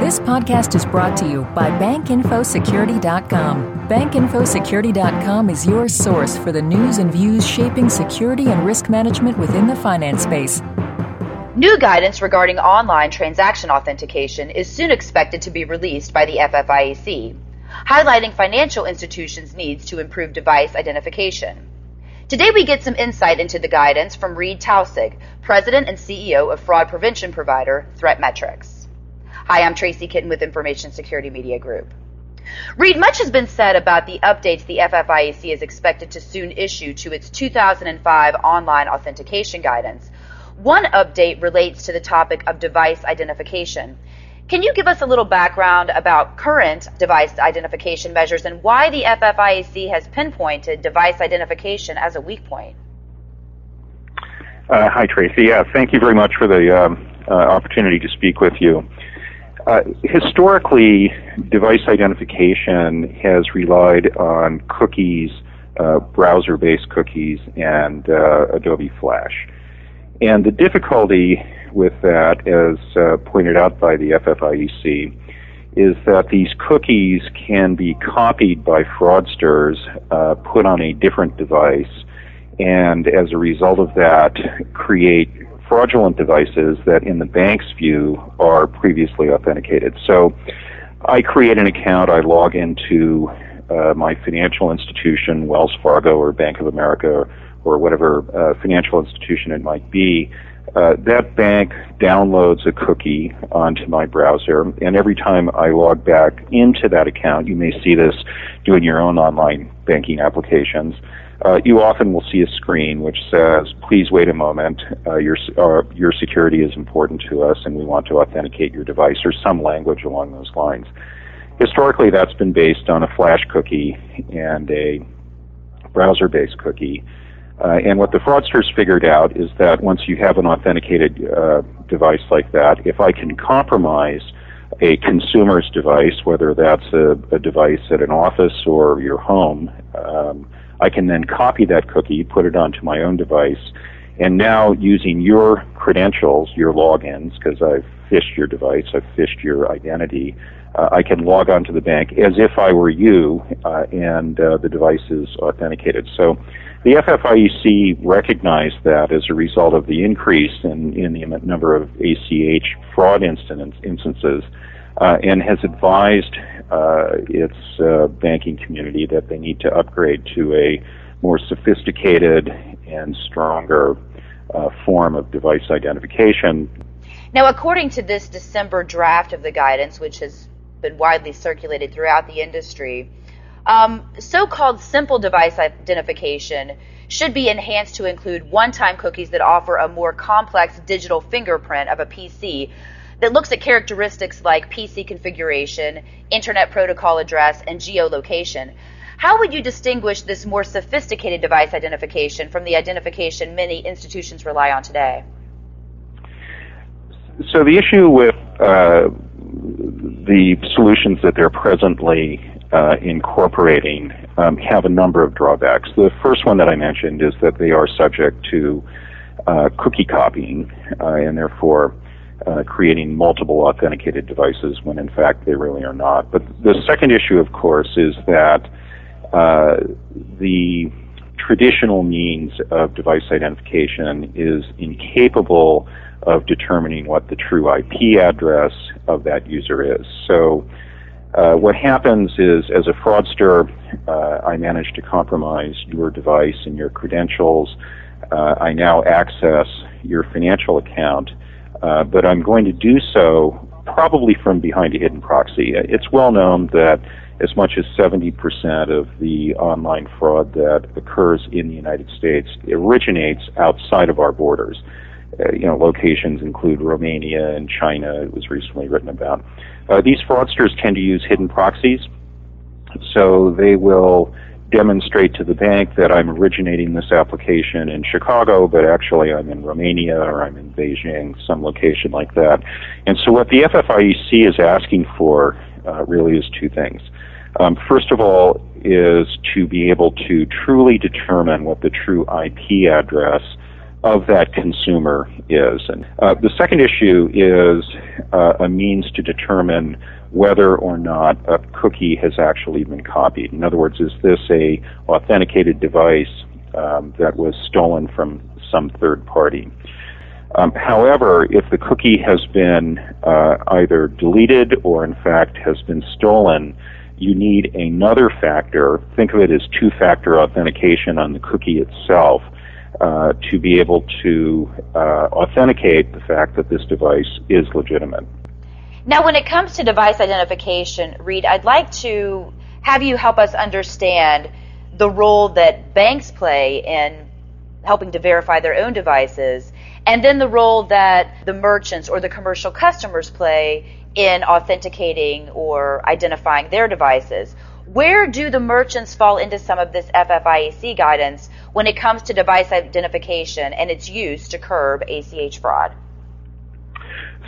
This podcast is brought to you by BankInfoSecurity.com. BankInfoSecurity.com is your source for the news and views shaping security and risk management within the finance space. New guidance regarding online transaction authentication is soon expected to be released by the FFIEC, highlighting financial institutions' needs to improve device identification. Today we get some insight into the guidance from Reed Taussig, President and CEO of fraud prevention provider ThreatMetrix. Hi, I'm Tracy Kitten with Information Security Media Group. Reed, much has been said about the updates the FFIEC is expected to soon issue to its 2005 online authentication guidance. One update relates to the topic of device identification. Can you give us a little background about current device identification measures and why the FFIEC has pinpointed device identification as a weak point? Uh, hi, Tracy. Yeah, thank you very much for the um, uh, opportunity to speak with you. Uh, historically, device identification has relied on cookies, uh, browser-based cookies, and uh, Adobe Flash. And the difficulty with that, as uh, pointed out by the FFIEC, is that these cookies can be copied by fraudsters, uh, put on a different device, and as a result of that, create fraudulent devices that, in the bank's view, are previously authenticated. So I create an account, I log into uh, my financial institution, Wells Fargo or Bank of America or, or whatever uh, financial institution it might be. Uh, that bank downloads a cookie onto my browser, and every time I log back into that account, you may see this doing your own online banking applications uh, you often will see a screen which says, "Please wait a moment. Uh, your uh, your security is important to us, and we want to authenticate your device," or some language along those lines. Historically, that's been based on a flash cookie and a browser-based cookie. Uh, and what the fraudsters figured out is that once you have an authenticated uh, device like that, if I can compromise a consumer's device, whether that's a, a device at an office or your home, um, I can then copy that cookie, put it onto my own device, and now using your credentials, your logins, because I've phished your device, I've phished your identity, uh, I can log on to the bank as if I were you, uh, and uh, the device is authenticated. So the FFIEC recognized that as a result of the increase in, in the number of ACH fraud instances uh, and has advised uh, its uh, banking community that they need to upgrade to a more sophisticated and stronger uh, form of device identification. Now, according to this December draft of the guidance, which has been widely circulated throughout the industry, um, so called simple device identification should be enhanced to include one time cookies that offer a more complex digital fingerprint of a PC that looks at characteristics like PC configuration, Internet Protocol address, and geolocation. How would you distinguish this more sophisticated device identification from the identification many institutions rely on today? So the issue with uh, the solutions that they're presently uh, incorporating um, have a number of drawbacks. The first one that I mentioned is that they are subject to uh, cookie copying, uh, and therefore uh, creating multiple authenticated devices when in fact they really are not. But the second issue, of course, is that uh, the traditional means of device identification is incapable of determining what the true IP address of that user is. So uh, what happens is, as a fraudster, uh, I manage to compromise your device and your credentials. Uh, I now access your financial account uh, but I'm going to do so probably from behind a hidden proxy. It's well known that as much as 70% of the online fraud that occurs in the United States originates outside of our borders. Uh, you know, locations include Romania and China. It was recently written about. Uh, these fraudsters tend to use hidden proxies, so they will demonstrate to the bank that I'm originating this application in Chicago, but actually I'm in Romania or I'm in Beijing, some location like that. And so what the FFIEC is asking for uh, really is two things. Um, first of all, is to be able to truly determine what the true IP address of that consumer is. And uh, the second issue is uh, a means to determine whether or not a cookie has actually been copied. In other words, is this a authenticated device um, that was stolen from some third party? Um, however, if the cookie has been uh, either deleted or in fact has been stolen, you need another factor. Think of it as two-factor authentication on the cookie itself uh, to be able to uh, authenticate the fact that this device is legitimate. Now, when it comes to device identification, Reed, I'd like to have you help us understand the role that banks play in helping to verify their own devices, and then the role that the merchants or the commercial customers play in authenticating or identifying their devices. Where do the merchants fall into some of this FFIEC guidance when it comes to device identification and its use to curb ACH fraud?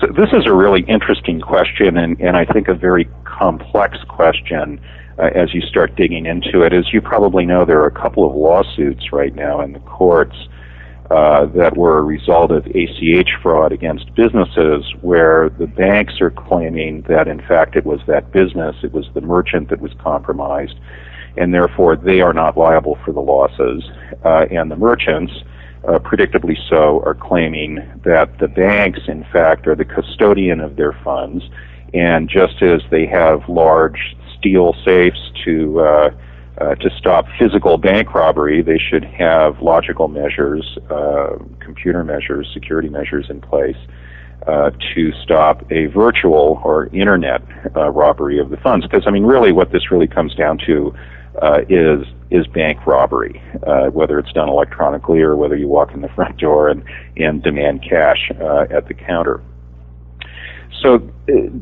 So this is a really interesting question and, and I think a very complex question uh, as you start digging into it. As you probably know, there are a couple of lawsuits right now in the courts uh, that were a result of ACH fraud against businesses where the banks are claiming that in fact it was that business, it was the merchant that was compromised, and therefore they are not liable for the losses. Uh, and the merchants, uh, predictably so, are claiming that the banks, in fact, are the custodian of their funds, and just as they have large steel safes to uh, uh, to stop physical bank robbery, they should have logical measures, uh, computer measures, security measures in place uh, to stop a virtual or internet uh, robbery of the funds. Because I mean, really, what this really comes down to uh, is is bank robbery, uh, whether it's done electronically or whether you walk in the front door and and demand cash at the counter. So uh,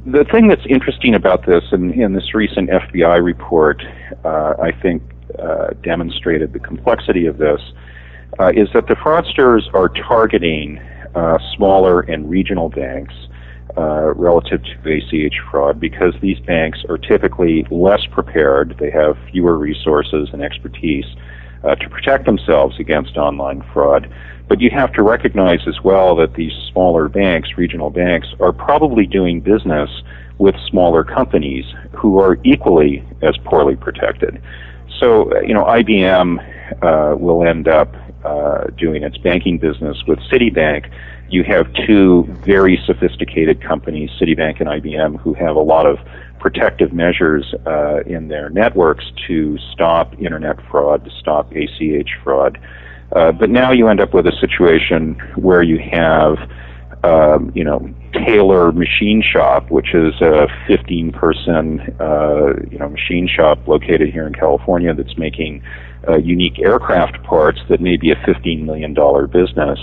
the thing that's interesting about this, and in this recent FBI report, uh, I think uh, demonstrated the complexity of this, uh, is that the fraudsters are targeting uh, smaller and regional banks uh, relative to ACH fraud because these banks are typically less prepared. They have fewer resources and expertise to protect themselves against online fraud. But you have to recognize as well that these smaller banks, regional banks, are probably doing business with smaller companies who are equally as poorly protected. So, uh, you know, IBM uh, will end up uh, doing its banking business with Citibank. You have two very sophisticated companies, Citibank and IBM, who have a lot of protective measures uh, in their networks to stop internet fraud, to stop ACH fraud. Uh, but now you end up with a situation where you have, um, you know, Taylor Machine Shop, which is a 15-person, uh, you know, machine shop located here in California that's making uh, unique aircraft parts that may be a $15 million business.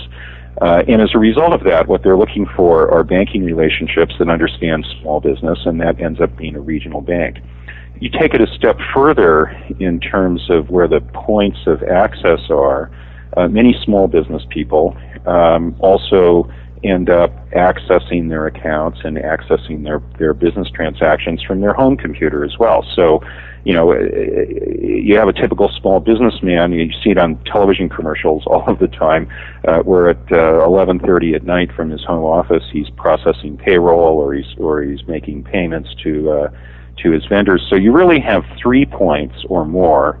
Uh, and as a result of that, what they're looking for are banking relationships that understand small business, and that ends up being a regional bank. You take it a step further in terms of where the points of access are uh, many small business people um, also end up accessing their accounts and accessing their, their business transactions from their home computer as well. So, you know, uh, you have a typical small businessman. You see it on television commercials all of the time, uh, where at uh, 11:30 at night from his home office, he's processing payroll or he's or he's making payments to uh, to his vendors. So you really have three points or more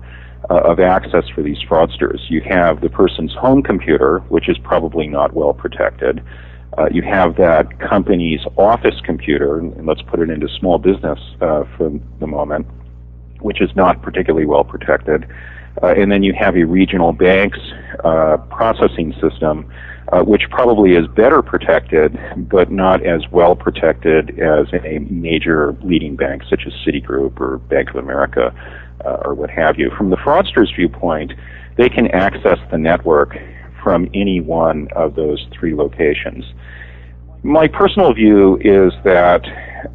uh, of access for these fraudsters. You have the person's home computer, which is probably not well protected. Uh, you have that company's office computer, and let's put it into small business uh, for the moment, which is not particularly well protected. Uh, and then you have a regional bank's uh, processing system, uh, which probably is better protected, but not as well protected as a major leading bank such as Citigroup or Bank of America uh, or what have you. From the fraudster's viewpoint, they can access the network from any one of those three locations. My personal view is that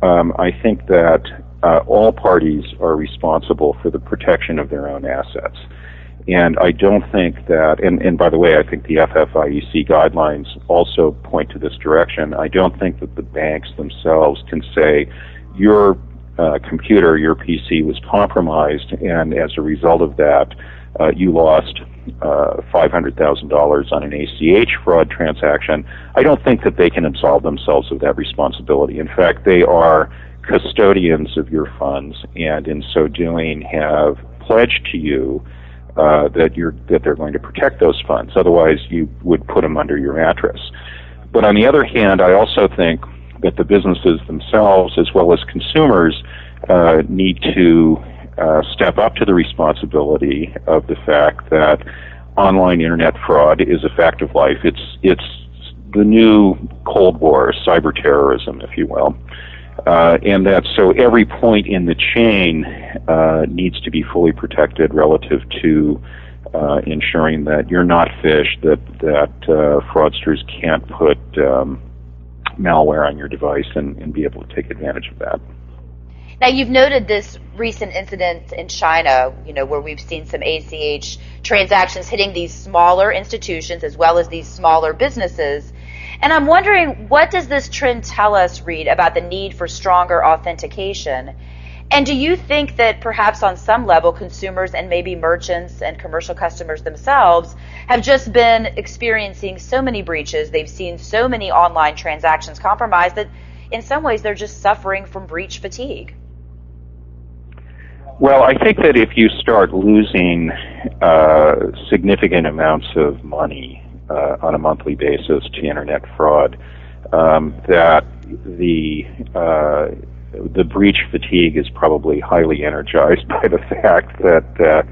um, I think that uh, all parties are responsible for the protection of their own assets. And I don't think that, and, and by the way, I think the FFIEC guidelines also point to this direction. I don't think that the banks themselves can say, you're uh, computer, your PC was compromised, and as a result of that, uh, you lost uh, $500,000 on an ACH fraud transaction, I don't think that they can absolve themselves of that responsibility. In fact, they are custodians of your funds, and in so doing, have pledged to you uh, that you're that they're going to protect those funds. Otherwise, you would put them under your mattress. But on the other hand, I also think that the businesses themselves, as well as consumers, uh, need to uh, step up to the responsibility of the fact that online internet fraud is a fact of life. It's it's the new Cold War, cyber terrorism, if you will. Uh, and that so every point in the chain uh, needs to be fully protected relative to uh, ensuring that you're not phished, that that uh, fraudsters can't put um, malware on your device and, and be able to take advantage of that. Now, you've noted this recent incidents in China, you know, where we've seen some ACH transactions hitting these smaller institutions as well as these smaller businesses. And I'm wondering, what does this trend tell us, Reed, about the need for stronger authentication? And do you think that perhaps on some level, consumers and maybe merchants and commercial customers themselves have just been experiencing so many breaches, they've seen so many online transactions compromised that in some ways they're just suffering from breach fatigue? Well, I think that if you start losing uh, significant amounts of money uh, on a monthly basis to internet fraud, um, that the uh, the breach fatigue is probably highly energized by the fact that uh,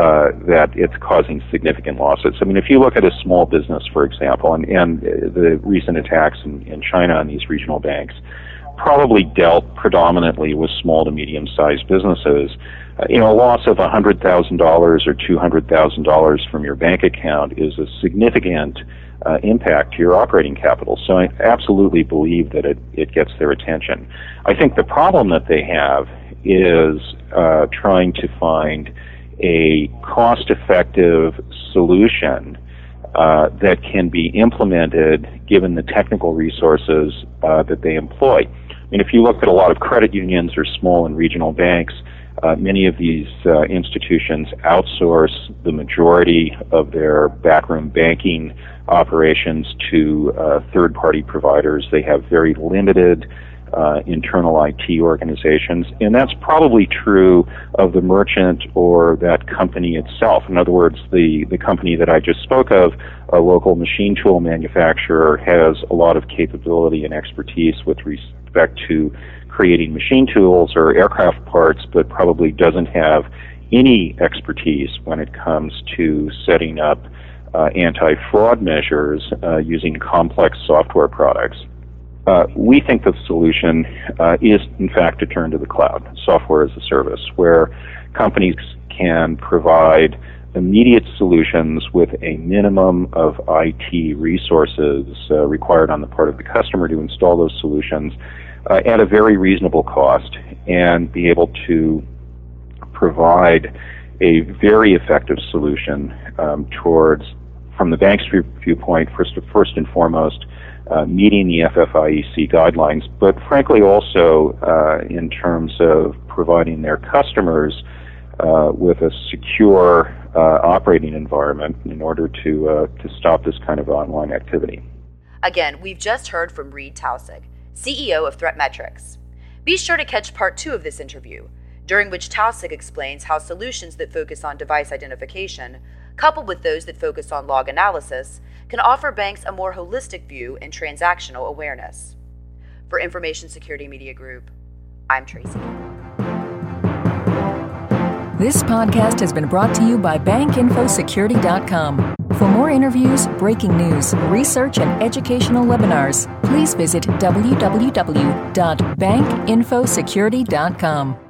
uh, that it's causing significant losses. I mean, if you look at a small business, for example, and, and the recent attacks in, in China on these regional banks, probably dealt predominantly with small to medium sized businesses. Uh, you know, a loss of $100,000 or $200,000 from your bank account is a significant uh, impact to your operating capital. So I absolutely believe that it, it gets their attention. I think the problem that they have is uh, trying to find a cost effective solution uh, that can be implemented given the technical resources uh, that they employ. Mean, if you look at a lot of credit unions or small and regional banks, uh, many of these uh, institutions outsource the majority of their backroom banking operations to uh, third party providers. They have very limited uh, internal IT organizations, and that's probably true of the merchant or that company itself. In other words, the, the company that I just spoke of, a local machine tool manufacturer, has a lot of capability and expertise with respect to creating machine tools or aircraft parts, but probably doesn't have any expertise when it comes to setting up uh, anti-fraud measures uh, using complex software products. Uh, we think the solution uh, is, in fact, to turn to the cloud, software as a service, where companies can provide immediate solutions with a minimum of IT resources uh, required on the part of the customer to install those solutions uh, at a very reasonable cost and be able to provide a very effective solution um, towards, from the bank's viewpoint, first, first and foremost, uh, meeting the FFIEC guidelines, but frankly also uh, in terms of providing their customers uh, with a secure uh, operating environment in order to uh, to stop this kind of online activity. Again, we've just heard from Reed Taussig, CEO of ThreatMetrix. Be sure to catch part two of this interview, during which Taussig explains how solutions that focus on device identification, coupled with those that focus on log analysis, can offer banks a more holistic view and transactional awareness. For Information Security Media Group, I'm Tracy. This podcast has been brought to you by BankInfoSecurity.com. For more interviews, breaking news, research, and educational webinars, please visit www.bankinfosecurity.com.